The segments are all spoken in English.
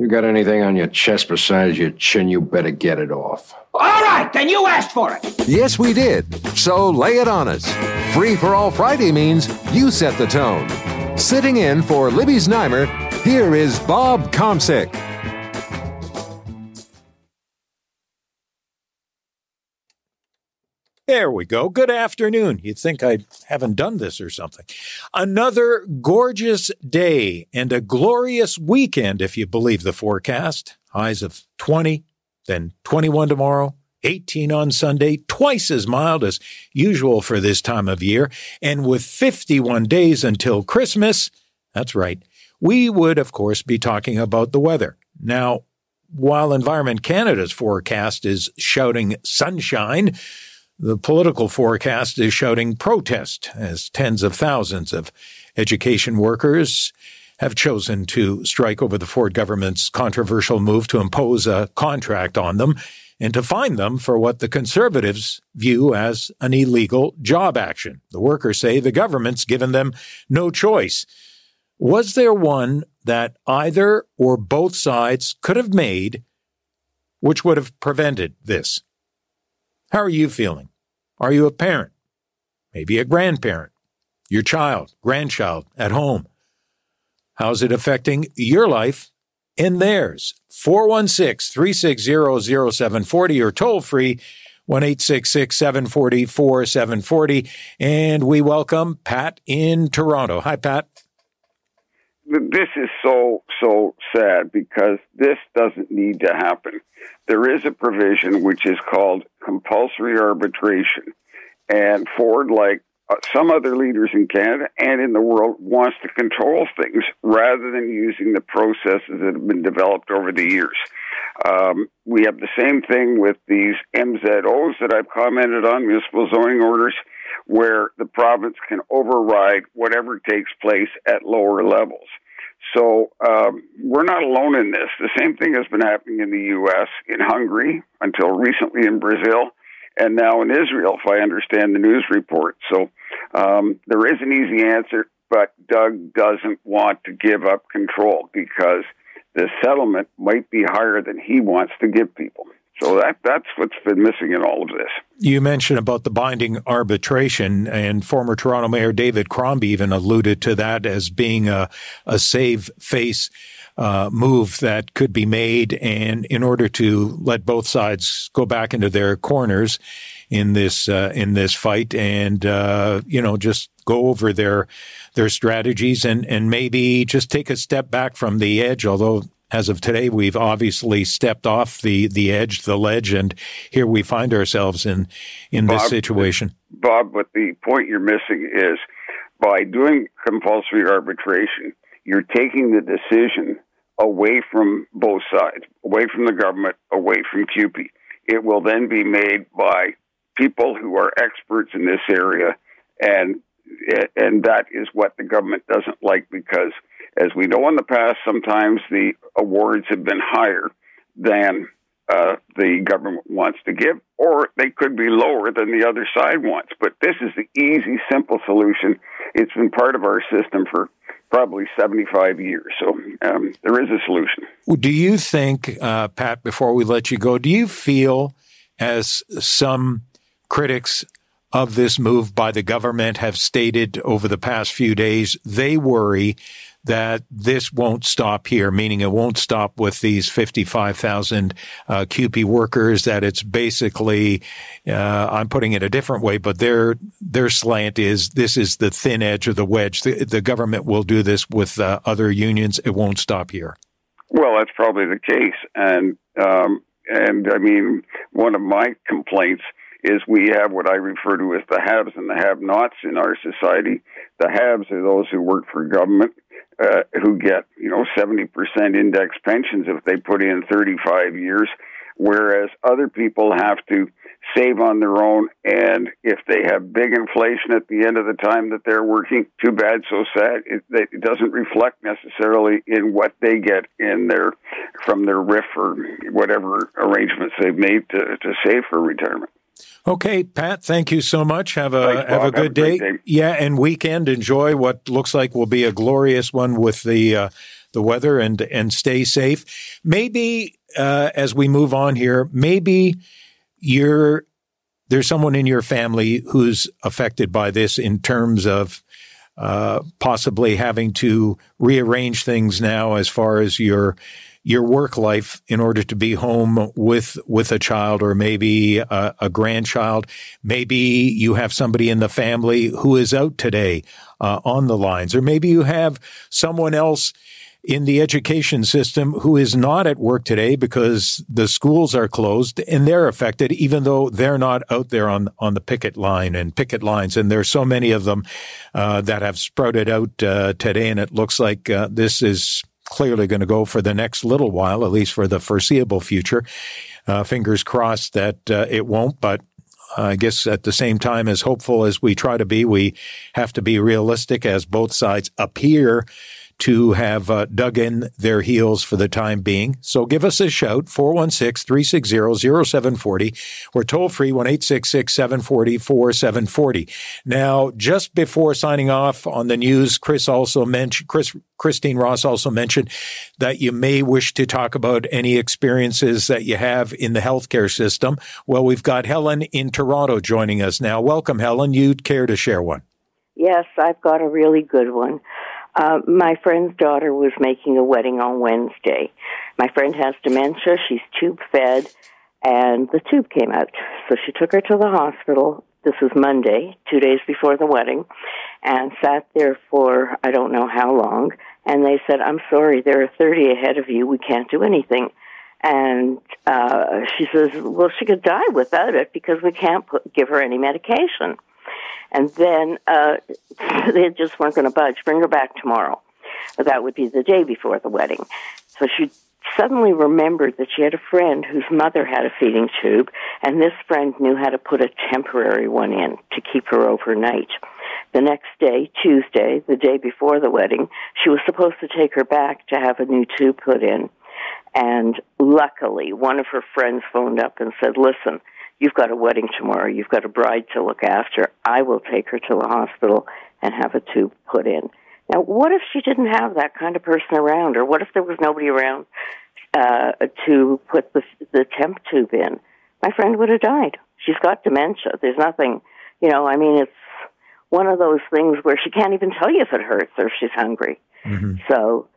You got anything on your chest besides your chin, you better get it off. All right, then you asked for it. Yes, we did. So lay it on us. Free for all Friday means you set the tone. Sitting in for Libby Znaimer, here is Bob Komsic. There we go. Good afternoon. You'd think I haven't done this or something. Another gorgeous day and a glorious weekend, if you believe the forecast. Highs of 20, then 21 tomorrow, 18 on Sunday, twice as mild as usual for this time of year. And with 51 days until Christmas, that's right, we would, of course, be talking about the weather. Now, while Environment Canada's forecast is shouting sunshine, the political forecast is shouting protest as tens of thousands of education workers have chosen to strike over the Ford government's controversial move to impose a contract on them and to fine them for what the conservatives view as an illegal job action. The workers say the government's given them no choice. Was there one that either or both sides could have made which would have prevented this? How are you feeling? Are you a parent? Maybe a grandparent? Your child, grandchild at home? How's it affecting your life and theirs? 416 360 0740 or toll free 1 740 4740. And we welcome Pat in Toronto. Hi, Pat. This is so, so sad because this doesn't need to happen there is a provision which is called compulsory arbitration. And Ford, like uh, some other leaders in Canada and in the world, wants to control things rather than using the processes that have been developed over the years. Um, we have the same thing with these MZOs that I've commented on, municipal zoning orders, where the province can override whatever takes place at lower levels. So um, we're not alone in this. The same thing has been happening in the U.S., in Hungary, until recently in Brazil, and now in Israel, if I understand the news report. So um, there is an easy answer, but Doug doesn't want to give up control because the settlement might be higher than he wants to give people. So that that's what's been missing in all of this. You mentioned about the binding arbitration, and former Toronto Mayor David Crombie even alluded to that as being a, a save face uh, move that could be made, and in order to let both sides go back into their corners in this uh, in this fight, and uh, you know just go over their their strategies and and maybe just take a step back from the edge, although as of today, we've obviously stepped off the, the edge, the ledge, and here we find ourselves in, in this situation. Bob, but the point you're missing is by doing compulsory arbitration, you're taking the decision away from both sides, away from the government, away from CUPE. It will then be made by people who are experts in this area, and and that is what the government doesn't like because – as we know in the past, sometimes the awards have been higher than uh, the government wants to give, or they could be lower than the other side wants. But this is the easy, simple solution. It's been part of our system for probably 75 years. So um, there is a solution. Do you think, uh, Pat, before we let you go, do you feel, as some critics of this move by the government have stated over the past few days, they worry that this won't stop here, meaning it won't stop with these 55,000 uh, CUPE workers, that it's basically, uh, I'm putting it a different way, but their, their slant is this is the thin edge of the wedge. The, the government will do this with uh, other unions. It won't stop here. Well, that's probably the case. And, um, and I mean, one of my complaints is we have what I refer to as the haves and the have nots in our society. The haves are those who work for government uh, who get you know seventy percent index pensions if they put in thirty five years, whereas other people have to save on their own. And if they have big inflation at the end of the time that they're working, too bad, so sad. It, it doesn't reflect necessarily in what they get in their from their RRIF or whatever arrangements they've made to, to save for retirement. Okay, Pat, thank you so much. Have a Thanks, have a good Have a day. day. Yeah, and weekend. Enjoy what looks like will be a glorious one with the uh, the weather and and stay safe. Maybe uh, as we move on here, maybe you're there's someone in your family who's affected by this in terms of uh, possibly having to rearrange things now as far as your your work life in order to be home with with a child or maybe a, a grandchild. Maybe you have somebody in the family who is out today uh, on the lines, or maybe you have someone else in the education system who is not at work today because the schools are closed and they're affected, even though they're not out there on, on the picket line and picket lines. And there's so many of them uh, that have sprouted out uh, today. And it looks like uh, this is clearly going to go for the next little while, at least for the foreseeable future. Uh, fingers crossed that uh, it won't, but I guess at the same time, as hopeful as we try to be, we have to be realistic as both sides appear to have uh, dug in their heels for the time being. So give us a shout, 416-360-0740. We're toll free, 1-866-740-4740. Now, just before signing off on the news, Chris also mentioned, Chris, Christine Ross also mentioned that you may wish to talk about any experiences that you have in the healthcare system. Well, we've got Helen in Toronto joining us now. Welcome, Helen. You'd care to share one? Yes, I've got a really good one. Uh, my friend's daughter was making a wedding on Wednesday. My friend has dementia. She's tube fed, and the tube came out. So she took her to the hospital. This was Monday, two days before the wedding, and sat there for I don't know how long. And they said, I'm sorry, there are 30 ahead of you. We can't do anything. And uh, she says, Well, she could die without it because we can't put, give her any medication. And then uh, they just weren't going to budge. Bring her back tomorrow. That would be the day before the wedding. So she suddenly remembered that she had a friend whose mother had a feeding tube, and this friend knew how to put a temporary one in to keep her overnight. The next day, Tuesday, the day before the wedding, she was supposed to take her back to have a new tube put in. And luckily, one of her friends phoned up and said, Listen, you've got a wedding tomorrow. You've got a bride to look after. I will take her to the hospital and have a tube put in. Now, what if she didn't have that kind of person around, or what if there was nobody around uh, to put the, the temp tube in? My friend would have died. She's got dementia. There's nothing, you know, I mean, it's one of those things where she can't even tell you if it hurts or if she's hungry. Mm-hmm. So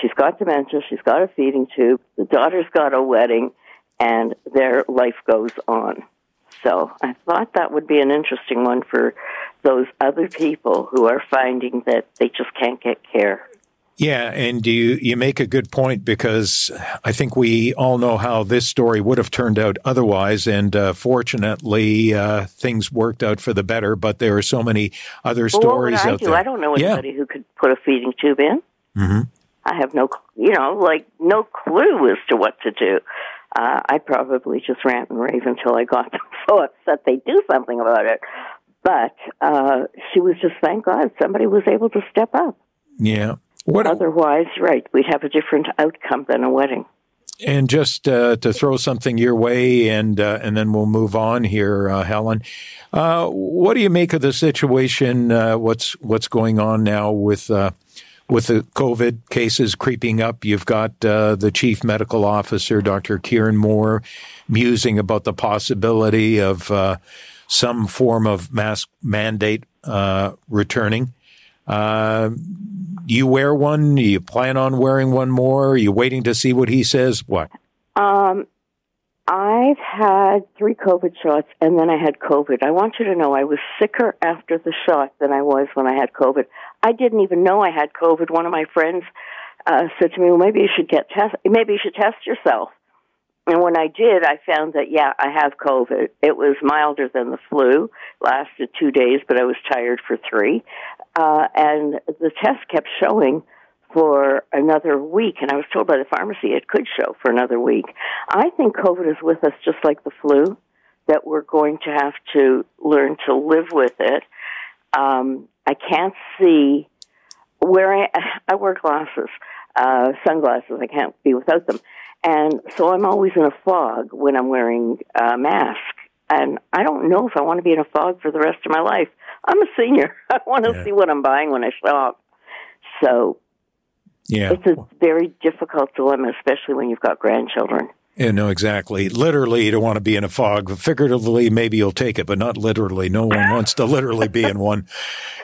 she's got dementia, she's got a feeding tube, the daughter's got a wedding, and their life goes on. So I thought that would be an interesting one for those other people who are finding that they just can't get care. Yeah, and you you make a good point because I think we all know how this story would have turned out otherwise, and uh, fortunately uh, things worked out for the better. But there are so many other Well, stories out do? there. I don't know Yeah. anybody who could put a feeding tube in. Mhm. I have no, you know, like no clue as to what to do. Uh, I'd probably just rant and rave until I got them so upset they do something about it. But uh, she was just, thank God, somebody was able to step up. Yeah. What Otherwise, right, we'd have a different outcome than a wedding. And just uh, to throw something your way, and uh, and then we'll move on here, uh, Helen. Uh, what do you make of the situation? Uh, what's what's going on now with uh, with the COVID cases creeping up? You've got uh, the chief medical officer, Dr. Kieran Moore, musing about the possibility of uh, some form of mask mandate uh, returning. Uh, you wear one? You plan on wearing one more? Are you waiting to see what he says? What? Um, I've had three COVID shots, and then I had COVID. I want you to know I was sicker after the shot than I was when I had COVID. I didn't even know I had COVID. One of my friends uh, said to me, "Well, maybe you should get test. Maybe you should test yourself." And when I did, I found that yeah, I have COVID. It was milder than the flu. Lasted two days, but I was tired for three. Uh, and the test kept showing for another week, and I was told by the pharmacy it could show for another week. I think COVID is with us just like the flu, that we're going to have to learn to live with it. Um, I can't see wearing, I wear glasses, uh, sunglasses, I can't be without them. And so I'm always in a fog when I'm wearing a mask. And I don't know if I want to be in a fog for the rest of my life. I'm a senior. I want to yeah. see what I'm buying when I shop. So yeah. It's a very difficult dilemma, especially when you've got grandchildren. Yeah, no, exactly. Literally, you don't want to be in a fog. Figuratively, maybe you'll take it, but not literally. No one wants to literally be in one.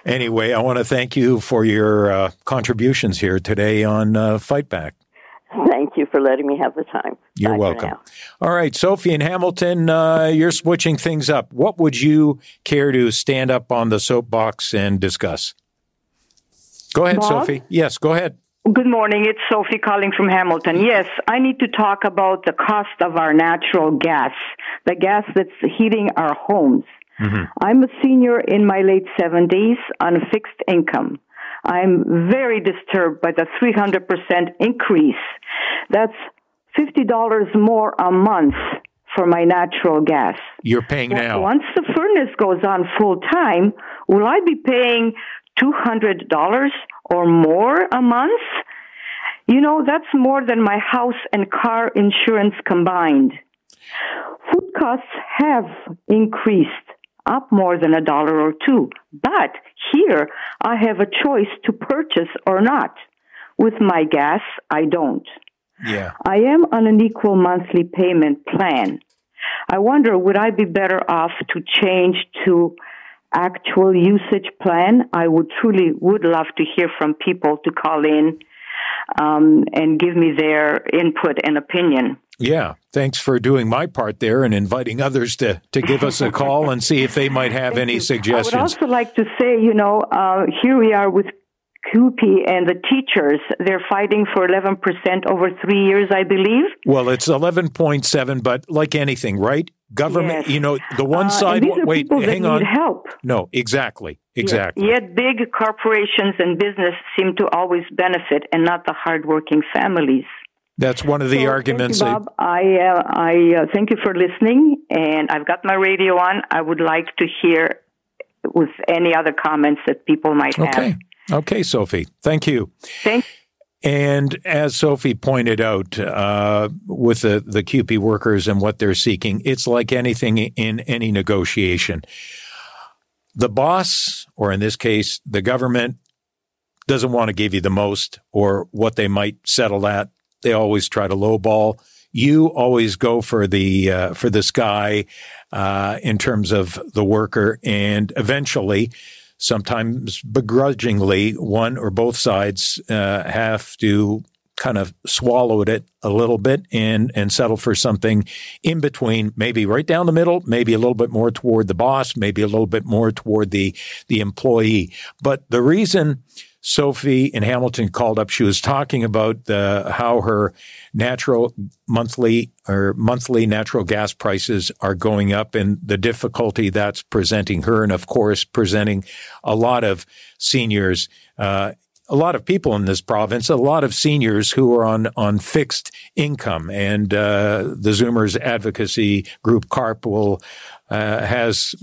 Anyway, I want to thank you for your uh, contributions here today on uh, Fight Back. Thank you for letting me have the time. You're Bye welcome. All right, Sophie and Hamilton, uh, you're switching things up. What would you care to stand up on the soapbox and discuss? Go ahead, Bob? Sophie. Yes, go ahead. Good morning. It's Sophie calling from Hamilton. Yes, I need to talk about the cost of our natural gas, the gas that's heating our homes. Mm-hmm. I'm a senior in my late 70s on a fixed income. I'm very disturbed by the 300% increase. That's $50 more a month for my natural gas. You're paying now. Once the furnace goes on full time, will I be paying $200 or more a month, you know, that's more than my house and car insurance combined. Food costs have increased up more than a dollar or two, but here I have a choice to purchase or not. With my gas, I don't. Yeah. I am on an equal monthly payment plan. I wonder, would I be better off to change to actual usage plan. I would truly would love to hear from people to call in um, and give me their input and opinion. Yeah, thanks for doing my part there and inviting others to, to give us a call and see if they might have any suggestions. I would also like to say, you know, uh, here we are with CUPE and the teachers, they're fighting for 11% over three years, I believe. Well, it's 11.7, but like anything, right? Government, yes. you know, the one uh, side. Uh, wait, hang on. Help. No, exactly, exactly. Yet, yet, big corporations and business seem to always benefit, and not the hardworking families. That's one of the so arguments. Thank you, Bob. I uh, I uh, thank you for listening, and I've got my radio on. I would like to hear with any other comments that people might okay. have. Okay, Sophie. Thank you. Thank and as Sophie pointed out, uh, with the, the CUPE workers and what they're seeking, it's like anything in any negotiation. The boss, or in this case, the government, doesn't want to give you the most or what they might settle at. They always try to lowball. You always go for the uh, for the sky uh, in terms of the worker, and eventually sometimes begrudgingly, one or both sides uh, have to kind of swallow it a little bit and and settle for something in between, maybe right down the middle, maybe a little bit more toward the boss, maybe a little bit more toward the the employee. But the reason Sophie in Hamilton called up. She was talking about the, how her natural monthly or monthly natural gas prices are going up and the difficulty that's presenting her. And of course, presenting a lot of seniors, uh, a lot of people in this province, a lot of seniors who are on on fixed income, and uh, the Zoomers advocacy group CARP will uh, has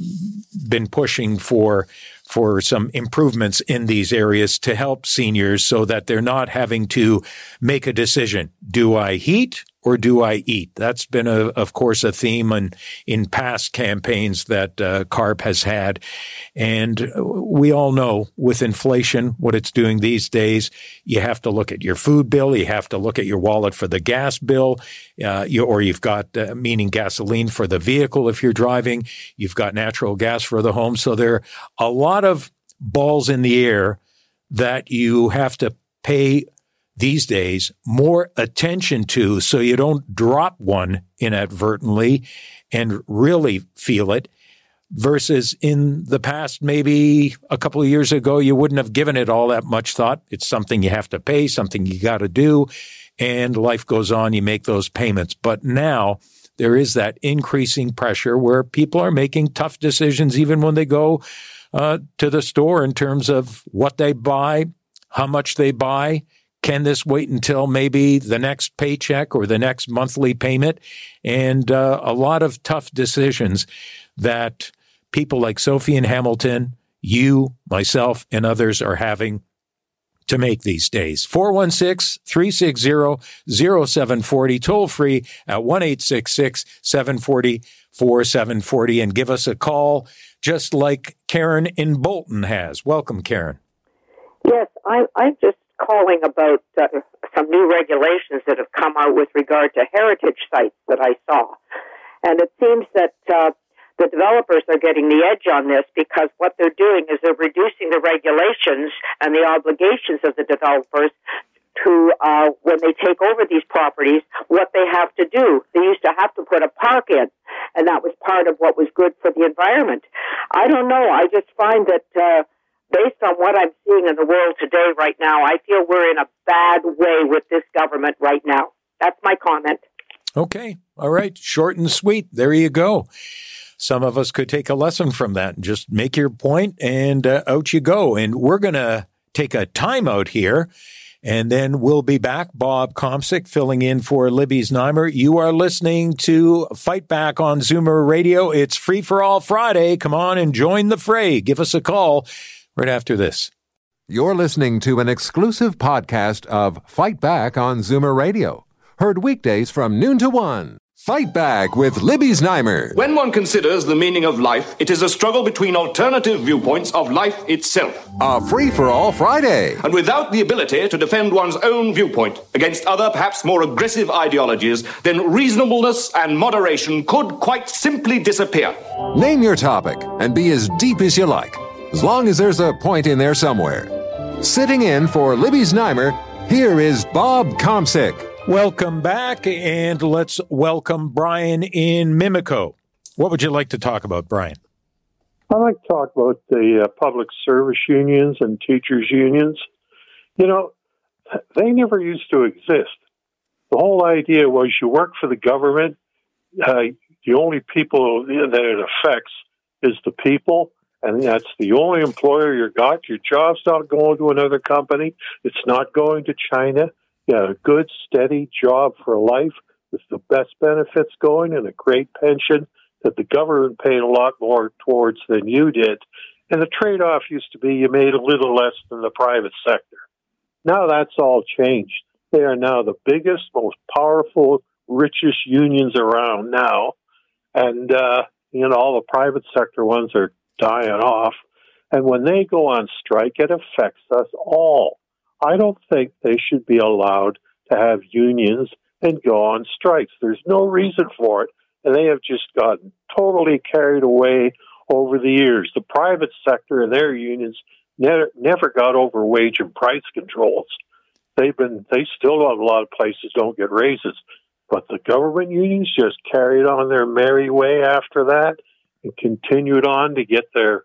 been pushing for for some improvements in these areas to help seniors so that they're not having to make a decision. Do I heat or do I eat? That's been, a, of course, a theme in, in past campaigns that uh, CARP has had. And we all know with inflation, what it's doing these days, you have to look at your food bill. You have to look at your wallet for the gas bill, uh, you, or you've got, uh, meaning gasoline for the vehicle if you're driving. You've got natural gas for the home. So there are a lot of balls in the air that you have to pay these days more attention to so you don't drop one inadvertently and really feel it versus in the past, maybe a couple of years ago, you wouldn't have given it all that much thought. It's something you have to pay, something you got to do, and life goes on. You make those payments. But now there is that increasing pressure where people are making tough decisions even when they go uh, to the store in terms of what they buy, how much they buy, can this wait until maybe the next paycheck or the next monthly payment? And uh, a lot of tough decisions that people like Sophie and Hamilton, you, myself, and others are having to make these days. 416 360 0740, toll free at 1 740 4740, and give us a call just like Karen in Bolton has. Welcome, Karen. Yes, I, I'm just calling about uh, some new regulations that have come out with regard to heritage sites that I saw. And it seems that uh, the developers are getting the edge on this because what they're doing is they're reducing the regulations and the obligations of the developers to uh, when they take over these properties, what they have to do. They used to have to put a park in, and that was part of what was good for the environment. I don't know. I just find that uh, based on what I'm seeing in the world today, right now, I feel we're in a bad way with this government right now. That's my comment. Okay. All right. Short and sweet. There you go some of us could take a lesson from that just make your point and uh, out you go. And we're going to take a timeout here. And then we'll be back. Bob Komsic filling in for Libby's Znaimer. You are listening to Fight Back on Zoomer Radio. It's free for all Friday. Come on and join the fray. Give us a call right after this. You're listening to an exclusive podcast of Fight Back on Zoomer Radio. Heard weekdays from noon to one. Fight Back with Libby Znaimer. When one considers the meaning of life, it is a struggle between alternative viewpoints of life itself. A free for all Friday. And without the ability to defend one's own viewpoint against other, perhaps more aggressive ideologies, then reasonableness and moderation could quite simply disappear. Name your topic and be as deep as you like, as long as there's a point in there somewhere. Sitting in for Libby Znaimer, here is Bob Komsic. Welcome back, and let's welcome Brian in Mimico. What would you like to talk about, Brian? I'd like to talk about the uh, public service unions and teachers' unions. You know, they never used to exist. The whole idea was you work for the government, uh, the only people that it affects is the people, and that's the only employer you got. Your job's not going to another company, it's not going to China you got a good, steady job for life with the best benefits going and a great pension that the government paid a lot more towards than you did. And the trade off used to be you made a little less than the private sector. Now that's all changed. They are now the biggest, most powerful, richest unions around now. And, uh, you know, all the private sector ones are dying off. And when they go on strike, it affects us all. I don't think they should be allowed to have unions and go on strikes. There's no reason for it. And they have just gotten totally carried away over the years. The private sector and their unions never, never got over wage and price controls. They've been, they still, a lot of places don't get raises. But the government unions just carried on their merry way after that and continued on to get their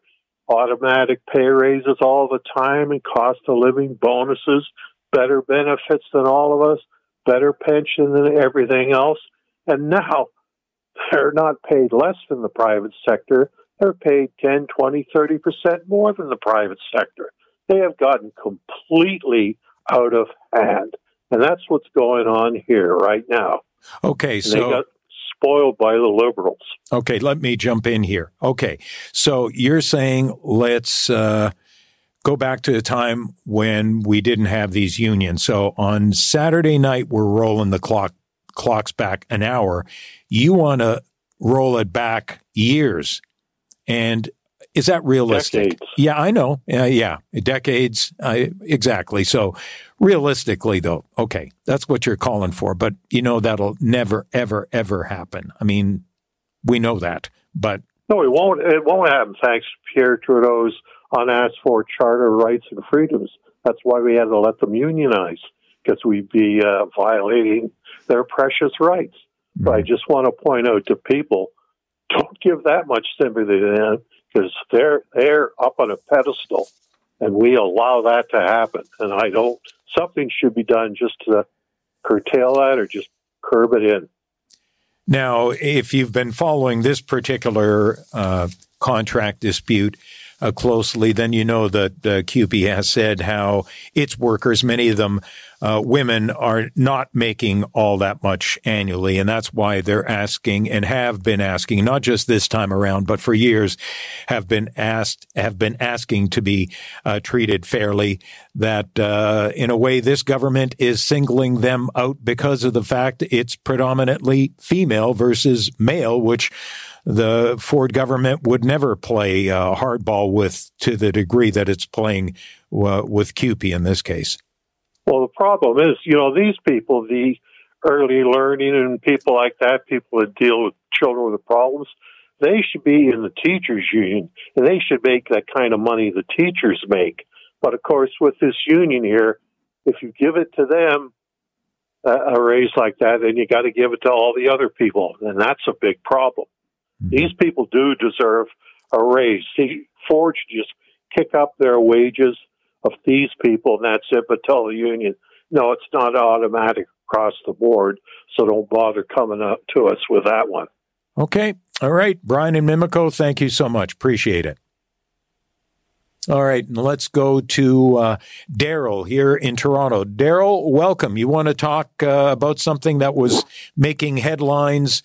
automatic pay raises all the time and cost of living bonuses, better benefits than all of us, better pension than everything else. And now they're not paid less than the private sector. They're paid 10, 20, 30% more than the private sector. They have gotten completely out of hand. And that's what's going on here right now. Okay, so spoiled by the liberals. Okay, let me jump in here. Okay, so you're saying let's uh, go back to the time when we didn't have these unions. So on Saturday night, we're rolling the clock clocks back an hour. You want to roll it back years, and is that realistic? Decades. Yeah, I know. Uh, yeah, decades. Uh, exactly. So, realistically, though, okay, that's what you're calling for. But you know that'll never, ever, ever happen. I mean, we know that, but no, it won't. It won't happen. Thanks to Pierre Trudeau's unasked for charter rights and freedoms. That's why we had to let them unionize because we'd be uh, violating their precious rights. Mm-hmm. But I just want to point out to people: don't give that much sympathy to them because they're they're up on a pedestal, and we allow that to happen. And I don't. Something should be done just to curtail that or just curb it in. Now, if you've been following this particular uh, contract dispute uh, closely, then you know that uh, CUPE has said how its workers, many of them uh, women are not making all that much annually. And that's why they're asking and have been asking, not just this time around, but for years have been asked, have been asking to be uh, treated fairly. That uh, in a way, this government is singling them out because of the fact it's predominantly female versus male, which the Ford government would never play uh, hardball with to the degree that it's playing uh, with CUPE in this case. Well, the problem is, you know, these people, the early learning and people like that, people that deal with children with problems, they should be in the teachers union and they should make that kind of money the teachers make. But of course, with this union here, if you give it to them, a raise like that, then you got to give it to all the other people, and that's a big problem. Mm-hmm. These people do deserve a raise. See, Ford should just kick up their wages of these people, and that's it. But tell the union, no, it's not automatic across the board, so don't bother coming up to us with that one. Okay. All right. Brian and Mimico, thank you so much. Appreciate it. All right, let's go to uh, Daryl here in Toronto. Daryl, welcome. You want to talk uh, about something that was making headlines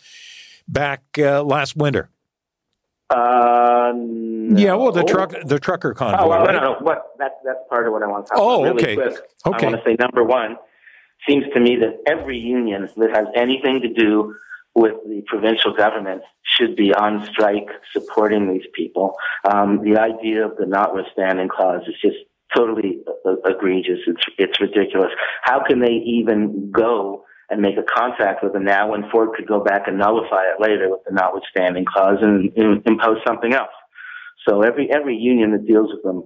back uh, last winter? Uh, no. Yeah, well, the truck, the trucker convoy. Oh, well, right? no, no, what, that's that's part of what I want to talk Oh, about. okay. Really quick. Okay. I want to say number one, seems to me that every union that has anything to do with the provincial government should be on strike supporting these people. Um, the idea of the notwithstanding clause is just totally uh, egregious. It's it's ridiculous. How can they even go and make a contract with them now when Ford could go back and nullify it later with the notwithstanding clause and, and impose something else? So every every union that deals with them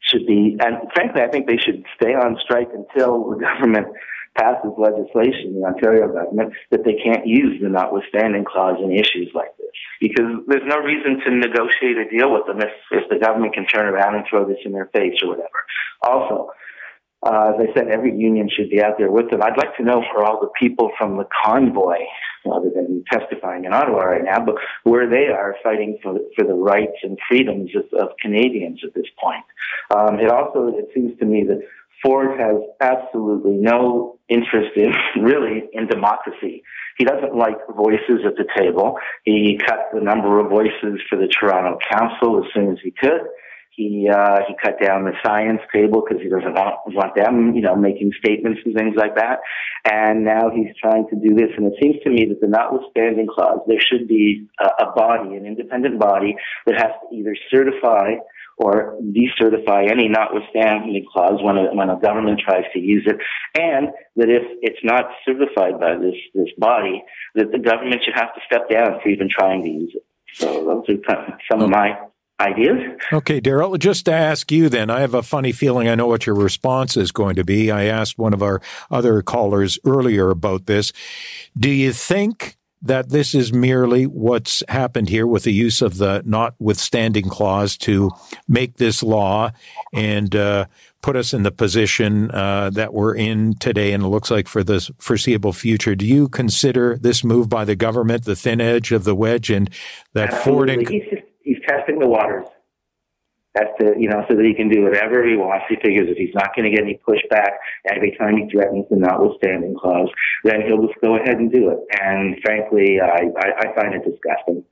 should be, and frankly, I think they should stay on strike until the government passes legislation, the Ontario government, that they can't use the notwithstanding clause in issues like this. Because there's no reason to negotiate a deal with them if, if the government can turn around and throw this in their face or whatever. Also, uh, as I said, every union should be out there with them. I'd like to know for all the people from the convoy, other than testifying in Ottawa right now, but where they are fighting for for the rights and freedoms of, of Canadians at this point. Um, it also it seems to me that Ford has absolutely no interest in really in democracy. He doesn't like voices at the table. He cut the number of voices for the Toronto Council as soon as he could. He uh, he cut down the science table because he doesn't want, want them, you know, making statements and things like that. And now he's trying to do this. And it seems to me that the notwithstanding clause, there should be a, a body, an independent body that has to either certify or decertify any notwithstanding clause when a, when a government tries to use it, and that if it's not certified by this this body, that the government should have to step down for even trying to use it. So those are kind of some of my ideas. Okay, Daryl, just to ask you then, I have a funny feeling I know what your response is going to be. I asked one of our other callers earlier about this. Do you think that this is merely what's happened here with the use of the notwithstanding clause to make this law and uh, put us in the position uh, that we're in today and it looks like for the foreseeable future. Do you consider this move by the government the thin edge of the wedge and that Ford and Absolutely. He's just he's testing the waters. That's to you know so that he can do whatever he wants. He figures if he's not going to get any pushback every time he threatens the notwithstanding clause, then he'll just go ahead and do it. And frankly, I I, I find it disgusting.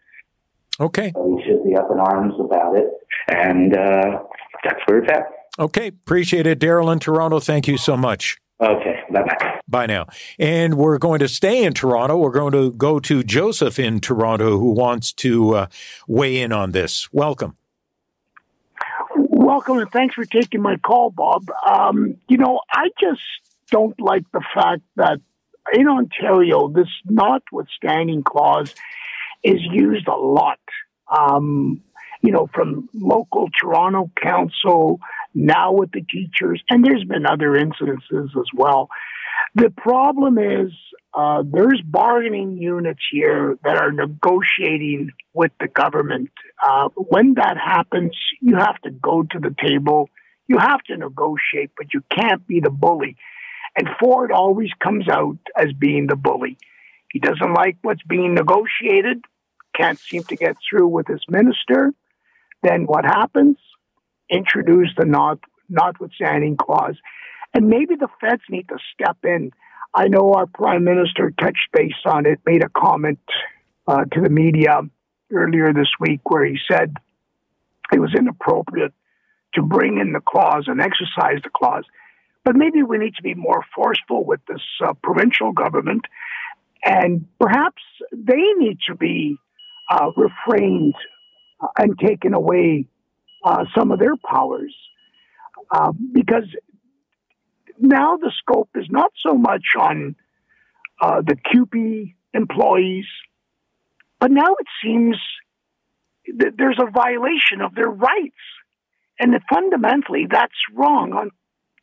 Okay. So he should be up in arms about it, and uh, that's where it's at. Okay, appreciate it, Daryl in Toronto. Thank you so much. Okay, bye bye. Bye now. And we're going to stay in Toronto. We're going to go to Joseph in Toronto who wants to uh, weigh in on this. Welcome. Welcome and thanks for taking my call, Bob. Um, you know, I just don't like the fact that in Ontario, this notwithstanding clause is used a lot. Um, you know, from local Toronto council, now with the teachers, and there's been other incidences as well. The problem is uh, there's bargaining units here that are negotiating with the government. Uh, when that happens, you have to go to the table. You have to negotiate, but you can't be the bully. And Ford always comes out as being the bully. He doesn't like what's being negotiated, can't seem to get through with his minister. Then what happens? Introduce the not, notwithstanding clause. And maybe the feds need to step in. I know our prime minister touched base on it, made a comment uh, to the media earlier this week where he said it was inappropriate to bring in the clause and exercise the clause. But maybe we need to be more forceful with this uh, provincial government, and perhaps they need to be uh, refrained uh, and taken away uh, some of their powers. Uh, because now the scope is not so much on uh, the CUPE employees, but now it seems that there's a violation of their rights. And that fundamentally, that's wrong on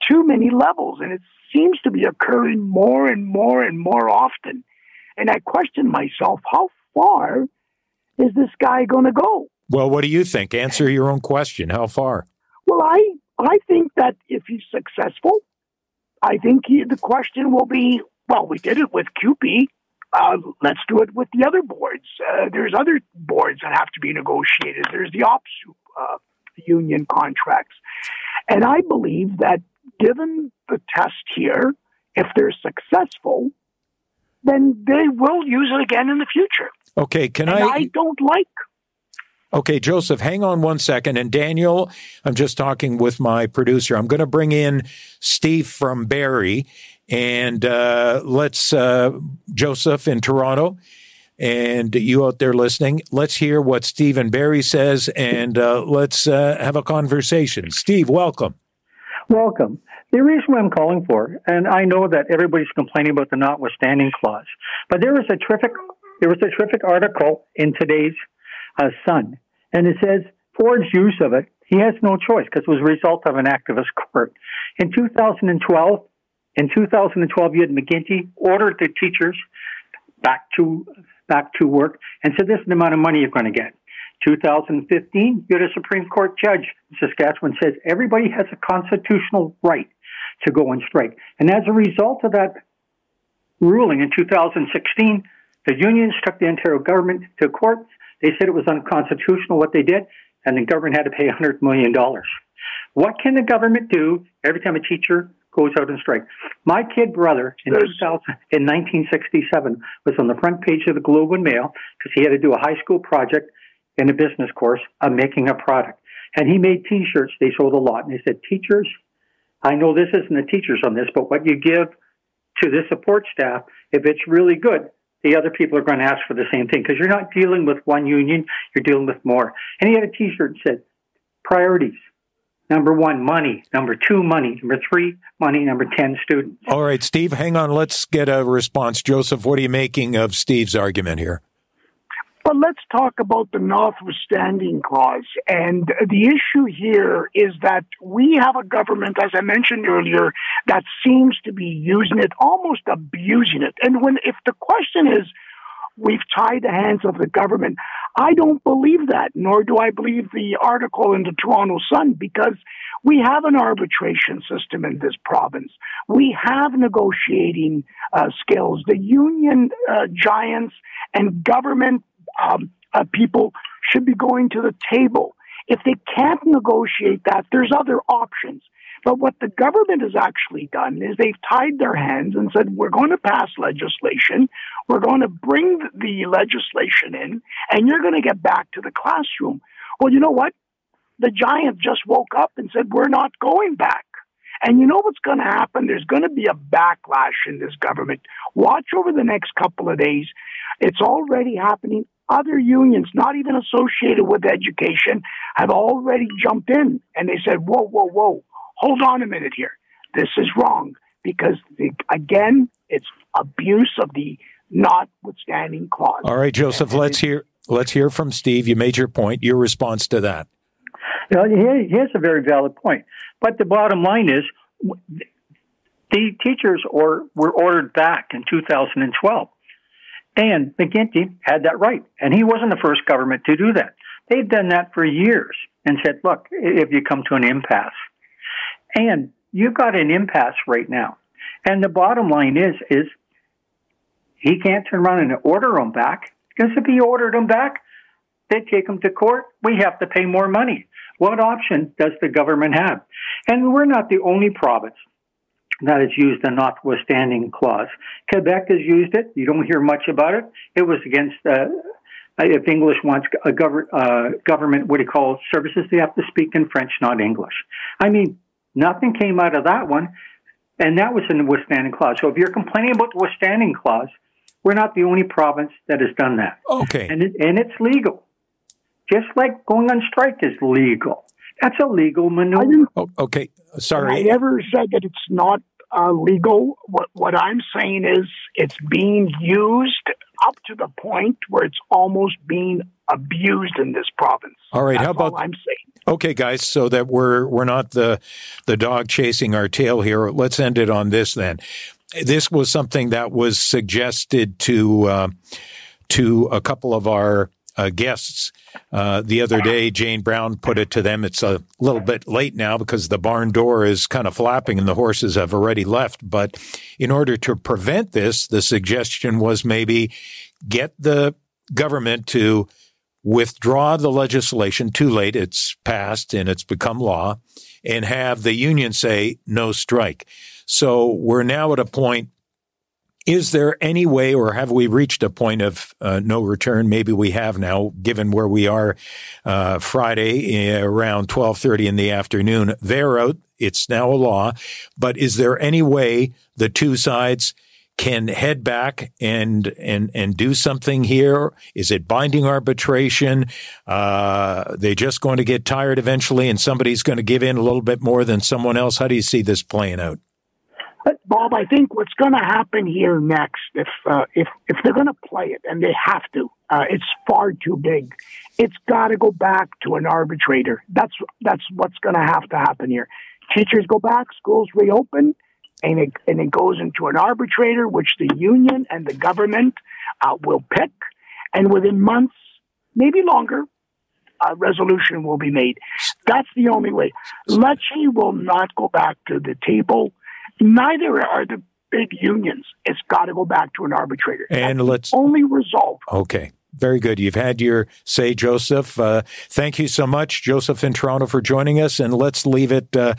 too many levels. And it seems to be occurring more and more and more often. And I question myself, how far is this guy going to go? Well, what do you think? Answer your own question. How far? Well, I I think that if he's successful, I think he, the question will be, well, we did it with CUPE. Uh, let's do it with the other boards. Uh, there's other boards that have to be negotiated. There's the OPSEU uh, union contracts. And I believe that given the test here, if they're successful, then they will use it again in the future. Okay, can and I? I don't like. Okay, Joseph, hang on one second. And Daniel, I'm just talking with my producer. I'm going to bring in Steve from Barrie. And uh, let's, uh, Joseph in Toronto, and you out there listening, let's hear what Steve and Barrie says and uh, let's uh, have a conversation. Steve, welcome. Welcome. The reason I'm calling for, and I know that everybody's complaining about the notwithstanding clause, but there was a terrific, there was a terrific article in today's uh, Sun, and it says Ford's use of it, he has no choice because it was a result of an activist court. In 2012, in 2012, you had McGuinty ordered the teachers back to back to work and said, "This is the amount of money you're going to get." 2015, you had a Supreme Court judge in Saskatchewan says everybody has a constitutional right to go on strike, and as a result of that ruling in 2016, the unions took the Ontario government to court. They said it was unconstitutional what they did, and the government had to pay $100 million. What can the government do every time a teacher goes out and strike. My kid brother in 2000, in 1967 was on the front page of the Globe and Mail because he had to do a high school project in a business course of making a product. And he made T-shirts. They sold a lot, and they said, "Teachers, I know this isn't the teachers on this, but what you give to the support staff, if it's really good, the other people are going to ask for the same thing because you're not dealing with one union, you're dealing with more." And he had a T-shirt that said, "Priorities." Number one, money. Number two, money. Number three, money. Number 10, students. All right, Steve, hang on. Let's get a response. Joseph, what are you making of Steve's argument here? But let's talk about the notwithstanding clause. And the issue here is that we have a government, as I mentioned earlier, that seems to be using it, almost abusing it. And when, if the question is, we've tied the hands of the government. I don't believe that, nor do I believe the article in the Toronto Sun, because we have an arbitration system in this province. We have negotiating uh, skills. The union uh, giants and government um, uh, people should be going to the table. If they can't negotiate that, there's other options. But what the government has actually done is they've tied their hands and said, we're going to pass legislation. We're going to bring the legislation in and you're going to get back to the classroom. Well, you know what? The giant just woke up and said, we're not going back. And you know what's going to happen? There's going to be a backlash in this government. Watch over the next couple of days. It's already happening. Other unions, not even associated with education, have already jumped in and they said, whoa, whoa, whoa hold on a minute here. This is wrong because, the, again, it's abuse of the notwithstanding clause. All right, Joseph, and let's hear let's hear from Steve. You made your point. Your response to that. You know, he, he has a very valid point. But the bottom line is the teachers or, were ordered back in 2012. And McGuinty had that right. And he wasn't the first government to do that. They've done that for years and said, look, if you come to an impasse, and you've got an impasse right now. And the bottom line is, is he can't turn around and order them back because if he ordered them back, they take them to court. We have to pay more money. What option does the government have? And we're not the only province that has used the notwithstanding clause. Quebec has used it. You don't hear much about it. It was against, uh, if English wants a gov- uh, government, what do you call it, services, they have to speak in French, not English. I mean, nothing came out of that one. And that was in the withstanding clause. So if you're complaining about the withstanding clause, we're not the only province that has done that. Okay. And, it, and it's legal. Just like going on strike is legal. That's a legal maneuver. Oh, okay. Sorry. I never said that it's not uh, legal. What what I'm saying is it's being used up to the point where it's almost being abused in this province. All right. That's How about all I'm saying? Okay, guys, so that we're we're not the the dog chasing our tail here. Let's end it on this then. This was something that was suggested to uh, to a couple of our uh, guests uh, the other day. Jane Brown put it to them. It's a little bit late now because the barn door is kind of flapping and the horses have already left. But in order to prevent this, the suggestion was maybe get the government to withdraw the legislation too late. It's passed and it's become law and have the union say no strike. So we're now at a point. Is there any way, or have we reached a point of uh, no return? Maybe we have now, given where we are uh, Friday eh, around twelve thirty in the afternoon. They're out; it's now a law. But is there any way the two sides can head back and and and do something here? Is it binding arbitration? Uh, they just going to get tired eventually, and somebody's going to give in a little bit more than someone else. How do you see this playing out? But Bob, I think what's going to happen here next, if uh, if if they're going to play it, and they have to, uh, it's far too big. It's got to go back to an arbitrator. That's that's what's going to have to happen here. Teachers go back, schools reopen, and it and it goes into an arbitrator, which the union and the government uh, will pick, and within months, maybe longer, a resolution will be made. That's the only way. Lecce will not go back to the table. Neither are the big unions. It's got to go back to an arbitrator. And That's let's only resolve. Okay. Very good. You've had your say, Joseph. Uh, thank you so much, Joseph in Toronto, for joining us. And let's leave it. Uh,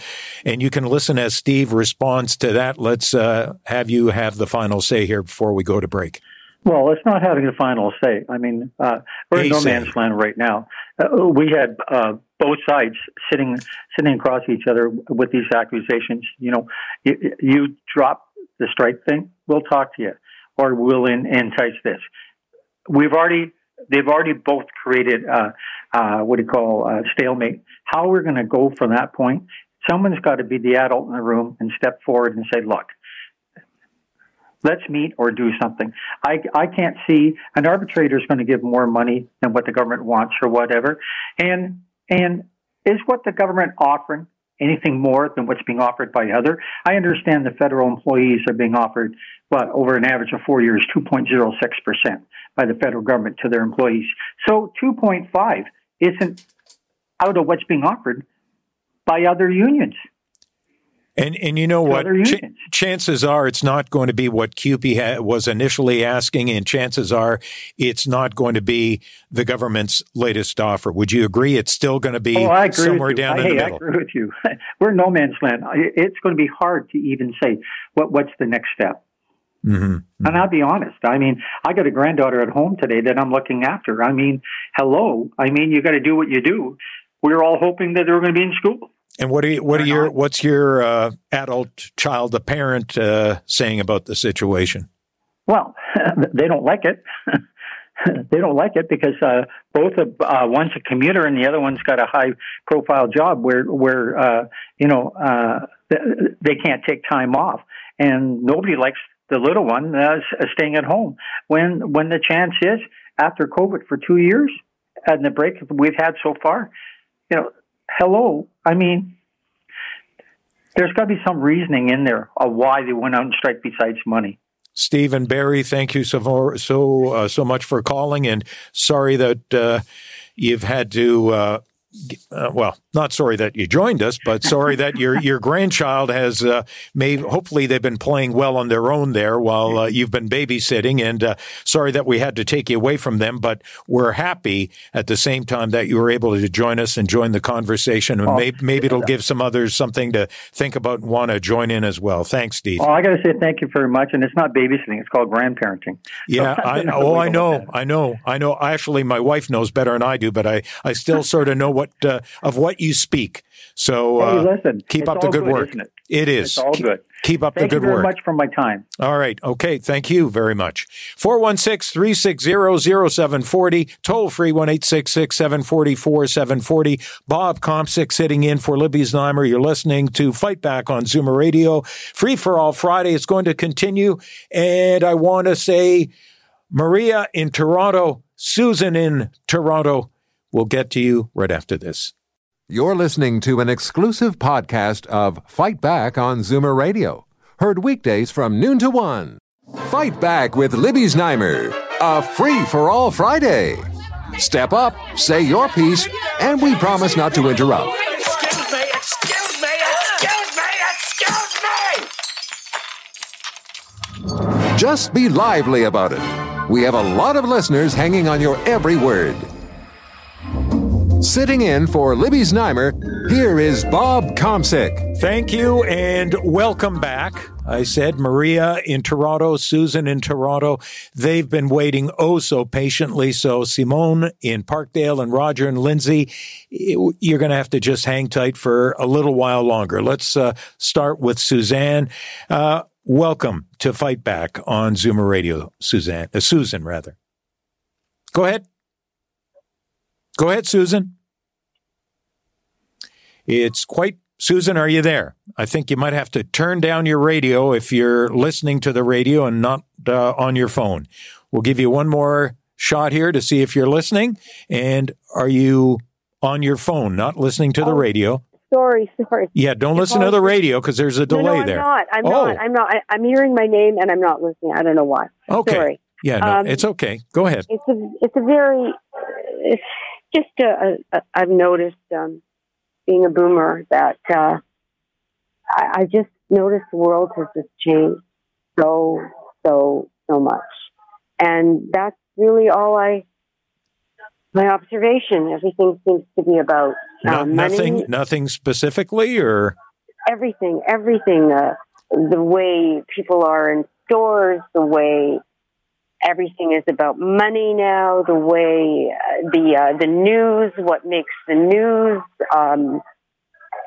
and you can listen as Steve responds to that. Let's uh, have you have the final say here before we go to break. Well, it's not having the final say. I mean, uh, we're in no say. man's land right now. Uh, we had uh, both sides sitting sitting across each other with these accusations. You know, you, you drop the strike thing, we'll talk to you, or we'll in, entice this. We've already they've already both created uh, uh, what do you call uh, stalemate. How we're going to go from that point? Someone's got to be the adult in the room and step forward and say, "Look, let's meet or do something. I, I can't see an arbitrator is going to give more money than what the government wants or whatever. And, and is what the government offering anything more than what's being offered by other? I understand the federal employees are being offered, what, over an average of four years, 2.06% by the federal government to their employees. So 2.5 isn't out of what's being offered by other unions. And and you know what? Ch- chances are it's not going to be what CUPE ha- was initially asking, and chances are it's not going to be the government's latest offer. Would you agree? It's still going to be Oh, somewhere down I, in hey, the I agree with you. We're no man's land. It's going to be hard to even say what what's the next step. hmm And I'll be honest. I mean, I got a granddaughter at home today that I'm looking after. I mean, hello. I mean, you got to do what you do. We are all hoping that they were going to be in school. And what are you, what are your what's your uh, adult child, the parent, uh, saying about the situation? Well, they don't like it. they don't like it because uh, both of uh, one's a commuter and the other one's got a high profile job where where uh, you know uh, they can't take time off, and nobody likes the little one uh, staying at home when when the chance is after COVID for two years and the break we've had so far. You know, hello. I mean, there's got to be some reasoning in there of why they went out and strike besides money. Stephen Barrie, thank you so so uh, so much for calling, and sorry that uh, you've had to uh, uh, well, not sorry that you joined us, but sorry that your your grandchild has uh, made. Hopefully, they've been playing well on their own there while uh, you've been babysitting. And uh, sorry that we had to take you away from them, but we're happy at the same time that you were able to join us and join the conversation. And Oh, maybe, maybe it'll give some others something to think about and want to join in as well. Thanks, Steve. Oh, I got to say thank you very much. And it's not babysitting; it's called grandparenting. Yeah, So, I, oh, I know. I know, I know. Actually, my wife knows better than I do, but I, I still sort of know what uh, of what you speak. So Hey, uh, listen, keep up the good good, work. it? It is. It's all keep, good. Keep up Thank the good work. Thank you very work. much for my time. All right. Okay. Thank you very much. 416-360-0740. Toll free 1-866-740-4740. Bob Komsic sitting in for Libby Znaimer. You're listening to Fight Back on Zoomer Radio. Free for all Friday. It's going to continue. And I want to say Maria in Toronto, Susan in Toronto. We'll get to you right after this. You're listening to an exclusive podcast of Fight Back on Zoomer Radio. Heard weekdays from noon to one. Fight Back with Libby Znaimer. A free for all Friday. Step up, say your piece, and we promise not to interrupt. Excuse me, excuse me, excuse me, excuse me! Just be lively about it. We have a lot of listeners hanging on your every word. Sitting in for Libby Znaimer, here is Bob Komsic. Thank you and welcome back. I said Maria in Toronto, Susan in Toronto. They've been waiting oh so patiently. So Simone in Parkdale and Roger and Lindsay, you're going to have to just hang tight for a little while longer. Let's uh, start with Suzanne. Uh, welcome to Fight Back on Zoomer Radio, Suzanne. Uh, Susan, rather. Go ahead. Go ahead, Susan. It's quite Susan, are you there? I think you might have to turn down your radio if you're listening to the radio and not uh, on your phone. We'll give you one more shot here to see if you're listening. And are you on your phone, not listening to the Oh. radio? Sorry, sorry. Yeah, don't listen to the radio because there's a delay no, no, I'm there. not. I'm oh, not. I'm not. I, I'm hearing my name and I'm not listening. I don't know why. okay. Sorry. Yeah, no, Um, it's okay. Go ahead. It's a. It's a very. It's just a. a, a I've noticed, um, being a boomer, that uh, I, I just noticed the world has just changed so so so much, and that's really all I. My observation. Everything seems to be about No- um, money. nothing, nothing specifically, or everything, everything, uh, the way people are in stores, the way everything is about money now, the way uh, the uh, the news, what makes the news. Um,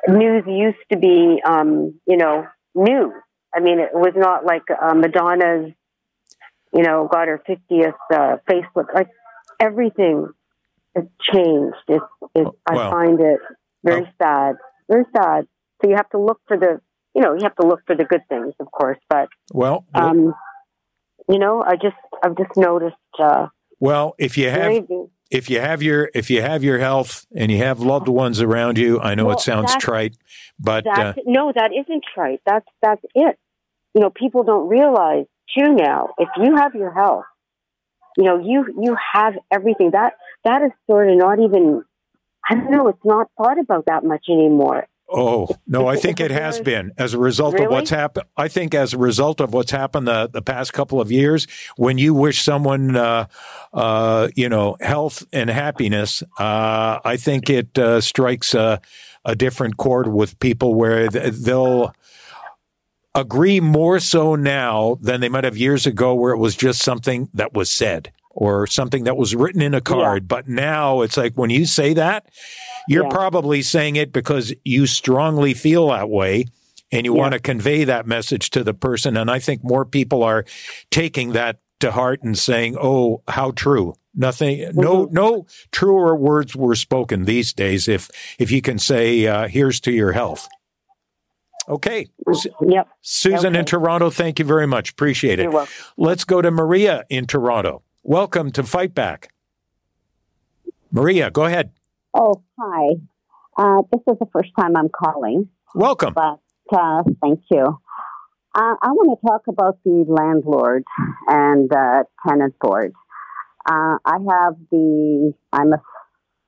news used to be, um, you know, news. I mean, it was not like uh, Madonna's, you know, got her fiftieth uh, Facebook. Like everything has changed. It's, it's I find it very sad, very sad. So you have to look for the, you know, you have to look for the good things, of course. But well, um, you know, I just I've just noticed. Uh, well, if you have very- if you have your if you have your health and you have loved ones around you, I know Well, it sounds trite, but uh, no, that isn't trite. That's that's it. You know, people don't realize too now. If you have your health, you know, you you have everything. That that is sort of not even. I don't know. It's not thought about that much anymore. Oh no, I think it has been as a result of what's happened. I think as a result of what's happened the, the past couple of years, when you wish someone, uh, uh, you know, health and happiness, uh, I think it uh, strikes a, a different chord with people where th- they'll agree more so now than they might have years ago, where it was just something that was said or something that was written in a card. But now it's like when you say that, you're Yeah. probably saying it because you strongly feel that way and you Yeah. want to convey that message to the person. And I think more people are taking that to heart and saying, "Oh, how true." Nothing, no, Mm-hmm. no truer words were spoken these days. If if you can say, uh, "Here's to your health." Okay. Yep. Susan in Toronto, thank you very much. Appreciate it. Let's go to Maria in Toronto. Welcome to Fight Back. Maria, go ahead. Oh, hi. Uh, this is the first time I'm calling, Welcome. but uh, thank you. Uh, I want to talk about the landlord and uh, tenant board. Uh, I have the, I'm a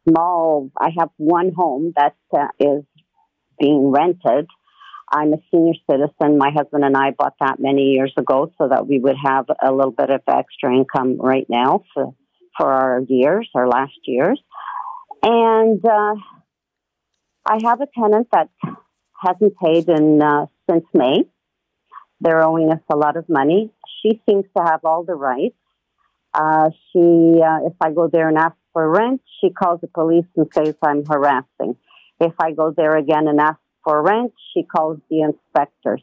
small. I have one home that uh, is being rented. I'm a senior citizen. My husband and I bought that many years ago so that we would have a little bit of extra income right now for for our years, our last years. And uh, I have a tenant that hasn't paid in uh, since May. They're owing us a lot of money. She seems to have all the rights. Uh, she, uh, if I go there and ask for rent, she calls the police and says I'm harassing. If I go there again and ask for rent, she calls the inspectors.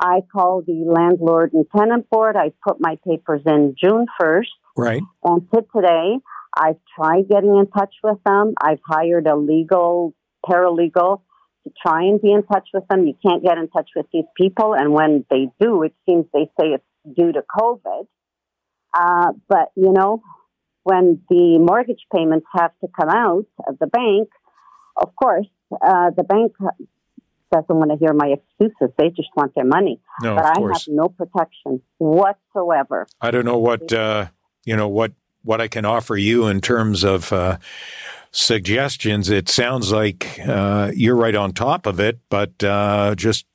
I call the landlord and tenant board. I put my papers in June 1st. Right. And to today, I've tried getting in touch with them. I've hired a legal paralegal to try and be in touch with them. You can't get in touch with these people. And when they do, it seems they say it's due to COVID. Uh, but, you know, when the mortgage payments have to come out of the bank, of course, uh, the bank doesn't want to hear my excuses. They just want their money. No, but I course. have no protection whatsoever. I don't know what uh, you know what what I can offer you in terms of uh, suggestions. It sounds like uh, you're right on top of it, but uh, just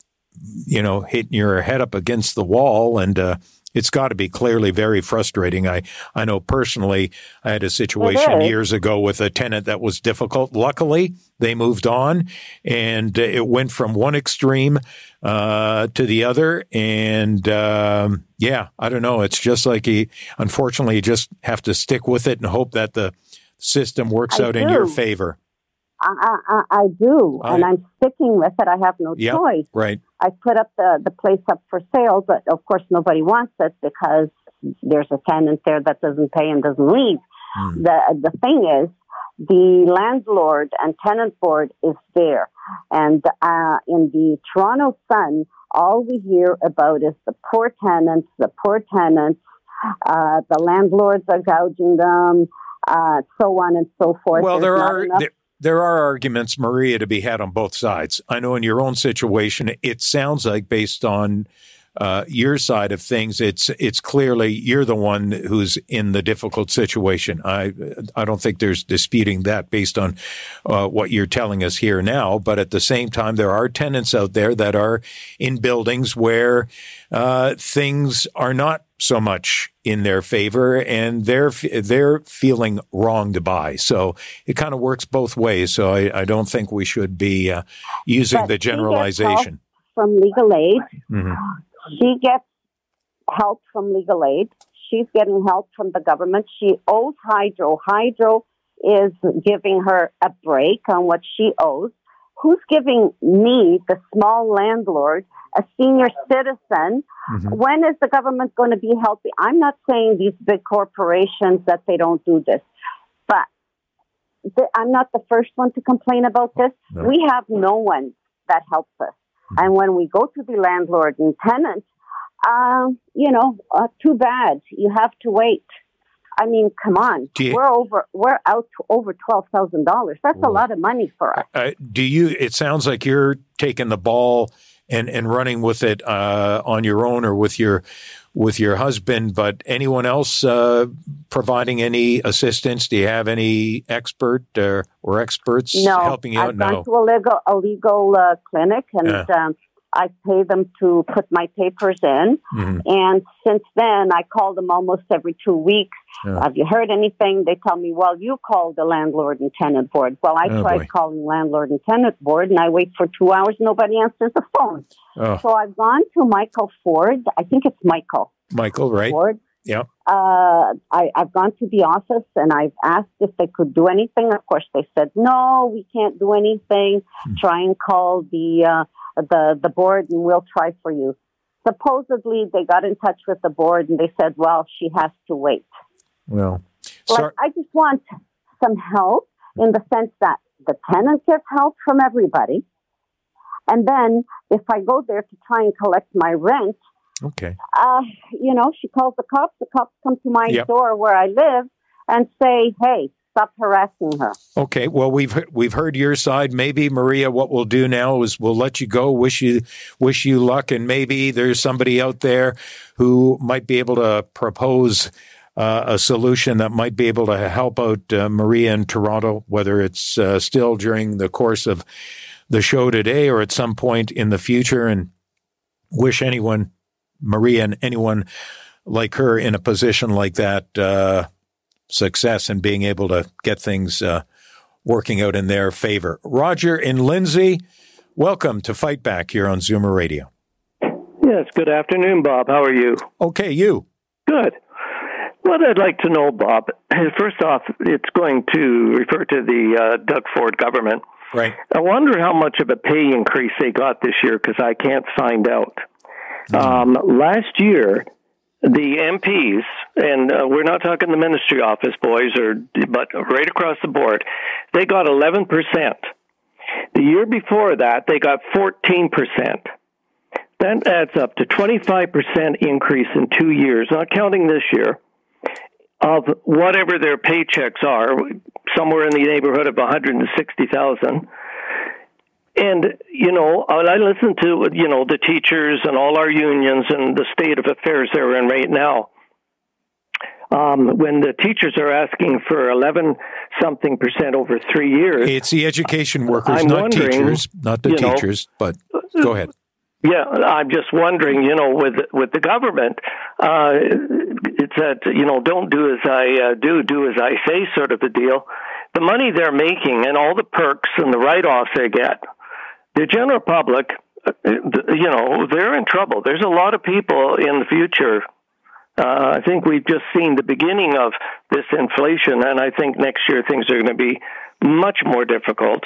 you know hitting your head up against the wall and. Uh, it's got to be clearly very frustrating. I, I know personally, I had a situation is. years ago with a tenant that was difficult. Luckily, they moved on and it went from one extreme, uh, to the other. And, um, yeah, I don't know. It's just like you, unfortunately, you just have to stick with it and hope that the system works I out in your favor. I, I, I do, I- and I'm sticking with it. I have no Yep, choice. right. I put up the, the place up for sale, but of course nobody wants it because there's a tenant there that doesn't pay and doesn't leave. The the thing is, the landlord and tenant board is there, and uh, in the Toronto Sun, all we hear about is the poor tenants, the poor tenants. Uh, the landlords are gouging them, uh, so on and so forth. Well, There's there are there, there are arguments, Maria, to be had on both sides. I know in your own situation, it sounds like based on uh, your side of things, it's it's clearly you're the one who's in the difficult situation. I I don't think there's disputing that based on uh, what you're telling us here now. But at the same time, there are tenants out there that are in buildings where uh, things are not so much in their favor and they're they're feeling wrong to buy. So it kind of works both ways. So I, I don't think we should be uh, using But the she gets help generalization. from legal aid. Mhm. She gets help from legal aid. She's getting help from the government. She owes Hydro. Hydro is giving her a break on what she owes. Who's giving me, the small landlord, a senior citizen? When is the government going to be healthy? I'm not saying these big corporations that they don't do this, but I'm not the first one to complain about this. No. We have no one that helps us. And when we go to the landlord and tenant, um, you know, uh, too bad. You have to wait. I mean, come on. You- we're over. We're out to over twelve thousand dollars. That's a lot of money for us. Uh, do you? It sounds like you're taking the ball and and running with it uh, on your own or with your with your husband. But anyone else uh, providing any assistance? Do you have any expert or, or experts no, helping you I've out? gone to a legal a legal uh, clinic, and Yeah. um, I pay them to put my papers in. Mhm. And since then, I call them almost every two weeks. Yeah. Have you heard anything? They tell me, well, you called the landlord and tenant board. Well, I Oh, tried boy. calling landlord and tenant board, and I wait for two hours. Nobody answers the phone. Oh. So I've gone to Michael Ford. I think it's Michael Michael, right? Ford. Yeah. Uh, I, I've gone to the office and I've asked if they could do anything. Of course, they said no, we can't do anything. Try and call the uh, the the board, and we'll try for you. Supposedly, they got in touch with the board and they said, well, she has to wait. Well, Like, I just want some help in the sense that the tenant gets help from everybody. And then if I go there to try and collect my rent, okay. uh, you know, she calls the cops. The cops come to my Yep. door where I live and say, hey, stop harassing her. Okay, well we've we've heard your side. Maybe Maria, what we'll do now is we'll let you go. Wish you wish you luck, and maybe there's somebody out there who might be able to propose uh, a solution that might be able to help out uh, Maria in Toronto, whether it's uh, still during the course of the show today or at some point in the future. And wish anyone, Maria and anyone like her in a position like that, uh, success in being able to get things uh, working out in their favor. Roger and Lindsay, welcome to Fight Back here on Zoomer Radio. Yes, good afternoon, Bob. How are you? Okay, you. Good. What I'd like to know, Bob, first off, it's going to refer to the uh, Doug Ford government. Right. I wonder how much of a pay increase they got this year because I can't find out. Um, last year, the MPs, and uh, we're not talking the ministry office boys, or but right across the board, they got 11%. The year before that, they got 14%. That adds up to 25% increase in two years, not counting this year, of whatever their paychecks are, somewhere in the neighborhood of 160,000. And you know, I listen to you know the teachers and all our unions and the state of affairs they're in right now. Um, when the teachers are asking for 11 something percent over three years, It's the education workers, I'm not teachers, not the you know, teachers, but go ahead. Yeah, I'm just wondering, you know, with with the government, uh, it's that you know, don't do as I uh, do, do as I say, sort of a deal. The money they're making and all the perks and the write-offs they get, the general public, uh, you know, they're in trouble. There's a lot of people in the future. Uh, I think we've just seen the beginning of this inflation, and I think next year things are going to be much more difficult.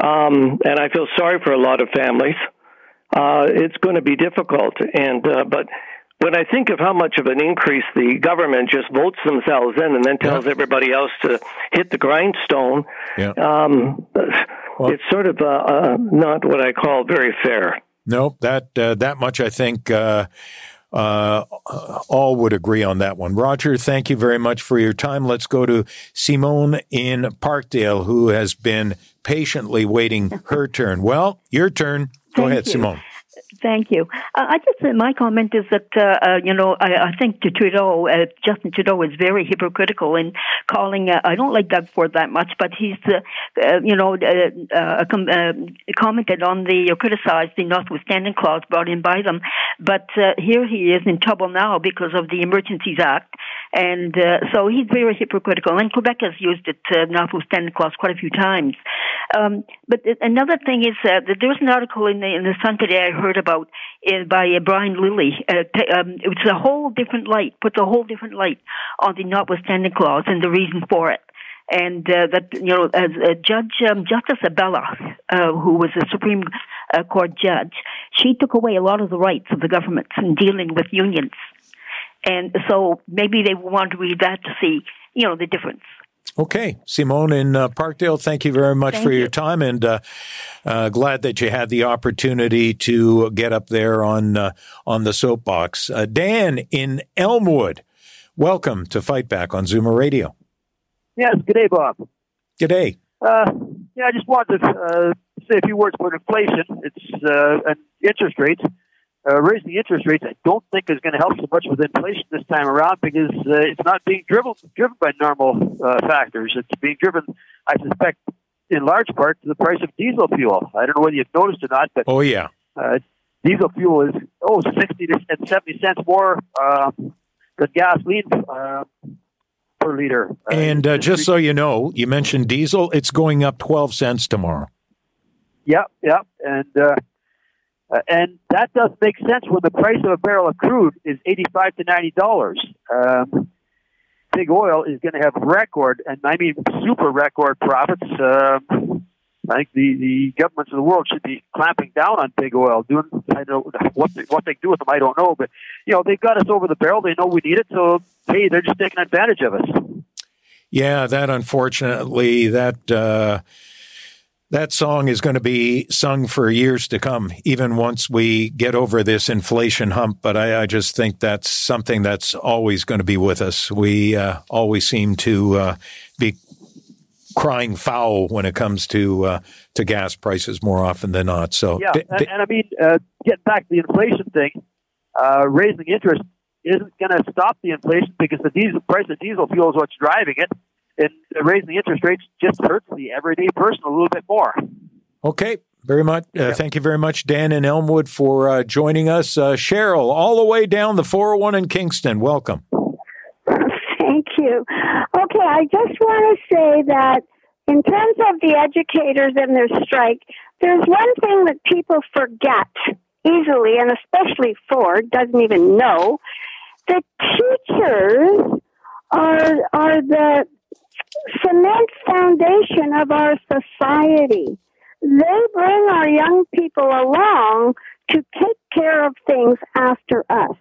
Um, and I feel sorry for a lot of families uh, it's going to be difficult. And uh, but when I think of how much of an increase the government just votes themselves in and then tells everybody else to hit the grindstone, Yeah. um, it's sort of uh, uh, not what I call very fair. No, that uh, that much I think uh, uh, all would agree on that one. Roger, thank you very much for your time. Let's go to Simone in Parkdale, who has been patiently waiting her turn. Well, your turn. Go Thank ahead, you. Simone. Thank you. Uh, I just uh, my comment is that uh, uh, you know I, I think Trudeau, uh, Justin Trudeau is very hypocritical in calling. Uh, I don't like Doug Ford that much, but he's you know com- uh, commented on the or criticized the notwithstanding clause brought in by them. But uh, here he is in trouble now because of the Emergencies Act, and uh, so he's very hypocritical. And Quebec has used it uh, notwithstanding clause quite a few times. Um, but th- another thing is uh, that there was an article in the in the Sun today I heard about uh, by uh, Brian Lilley. Uh, t- um, it's a whole different light, puts a whole different light on the notwithstanding clause and the reason for it. And uh, that you know, as uh, Judge um, Justice Abella, uh, who was a Supreme uh, Court judge, she took away a lot of the rights of the government in dealing with unions. And so maybe they want to read that to see, you know, the difference. Okay, Simone in uh, Parkdale, thank you very much Thank for you. your time, and uh, uh, glad that you had the opportunity to get up there on uh, on the soapbox. Uh, Dan in Elmwood, welcome to Fight Back on Zoomer Radio. Yes, good day, Bob. Good day. Uh, yeah, I just wanted to uh, say a few words about inflation. It's uh, and interest rates. Uh, raising the interest rates, I don't think is going to help so much with inflation this time around because uh, it's not being driven driven by normal uh, factors. It's being driven, I suspect, in large part to the price of diesel fuel. I don't know whether you've noticed or not, but Oh yeah, uh, diesel fuel is oh sixty to and seventy cents more uh, than gasoline uh, per liter. Uh, and uh, just so you know, you mentioned diesel; it's going up twelve cents tomorrow. Yep, yep, and uh, uh, and that does make sense when the price of a barrel of crude is eighty-five to ninety dollars. Um, Big oil is going to have record, and I mean super record profits. Um, I think the, the governments of the world should be clamping down on big oil. Doing I know what they, what they do with them, I don't know, but you know they've got us over the barrel. They know we need it, so hey, they're just taking advantage of us. Yeah, that unfortunately that uh, that song is going to be sung for years to come, even once we get over this inflation hump. But I, I just think that's something that's always going to be with us. We uh, always seem to uh, be crying foul when it comes to uh, to gas prices more often than not. So Yeah, d- and, and I mean, uh, getting back to the inflation thing, uh, raising interest isn't going to stop the inflation because the diesel price of diesel fuel is what's driving it, and raising the interest rates just hurts the everyday person a little bit more. Okay, very much. Uh, thank you very much, Dan and Elmwood, for uh, joining us. Uh, Cheryl, all the way down the 401 in Kingston. Welcome. Thank you. Okay, I just want to say that in terms of the educators and their strike, there's one thing that people forget easily, and especially Ford doesn't even know. The teachers are are the cement foundation of our society. They bring our young people along to take care of things after us.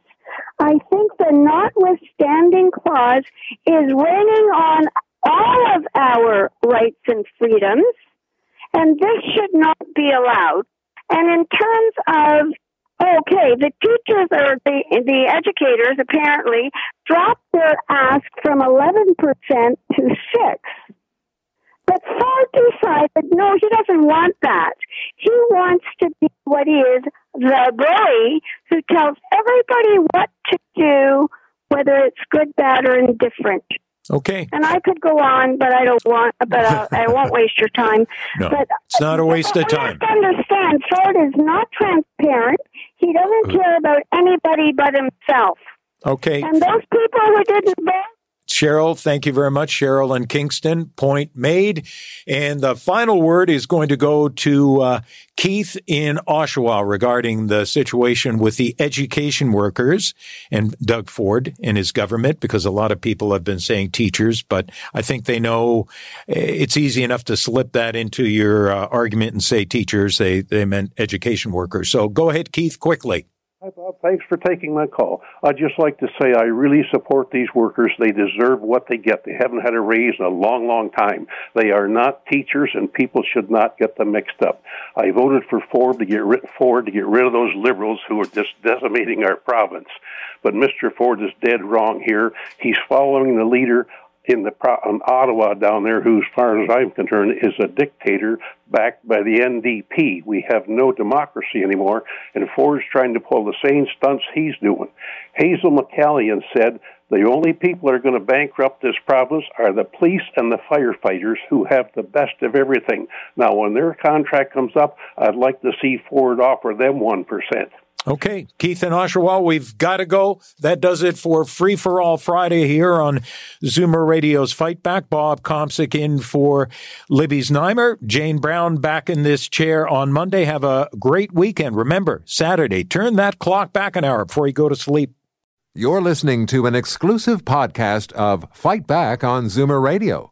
I think the notwithstanding clause is raining on all of our rights and freedoms, and this should not be allowed. And in terms of Okay, the teachers or the the educators apparently dropped their ask from eleven percent to six. But Ford decided no, he doesn't want that. He wants to be what he is, the bully who tells everybody what to do, whether it's good, bad, or indifferent. Okay. And I could go on, but I don't want. But I'll, I won't waste your time. No, but it's not a waste of time. have to understand, Ford is not transparent. He doesn't uh-huh. care about anybody but himself. Okay. And those people who didn't vote. Cheryl, thank you very much. Cheryl in Kingston, point made. And the final word is going to go to uh, Keith in Oshawa regarding the situation with the education workers and Doug Ford and his government, because a lot of people have been saying teachers, but I think they know eh, it's easy enough to slip that into your uh, argument and say teachers. They, they meant education workers. So go ahead, Keith, quickly. Hi, Bob. Thanks for taking my call. I'd just like to say I really support these workers. They deserve what they get. They haven't had a raise in a long, long time. They are not teachers, and people should not get them mixed up. I voted for Ford to get rid, Ford to get rid of those liberals who are just decimating our province. But Mr. Ford is dead wrong here. He's following the leader in the in Ottawa down there, who, as far as I'm concerned, is a dictator backed by the NDP. We have no democracy anymore, and Ford's trying to pull the same stunts he's doing. Hazel McCallion said the only people that are going to bankrupt this province are the police and the firefighters who have the best of everything. Now, when their contract comes up, I'd like to see Ford offer them 1%. Okay, Keith and Oshawa, we've got to go. That does it for Free for All Friday here on Zoomer Radio's Fight Back. Bob Komsic in for Libby's Znaimer. Jane Brown back in this chair on Monday. Have a great weekend. Remember, Saturday, turn that clock back an hour before you go to sleep. You're listening to an exclusive podcast of Fight Back on Zoomer Radio.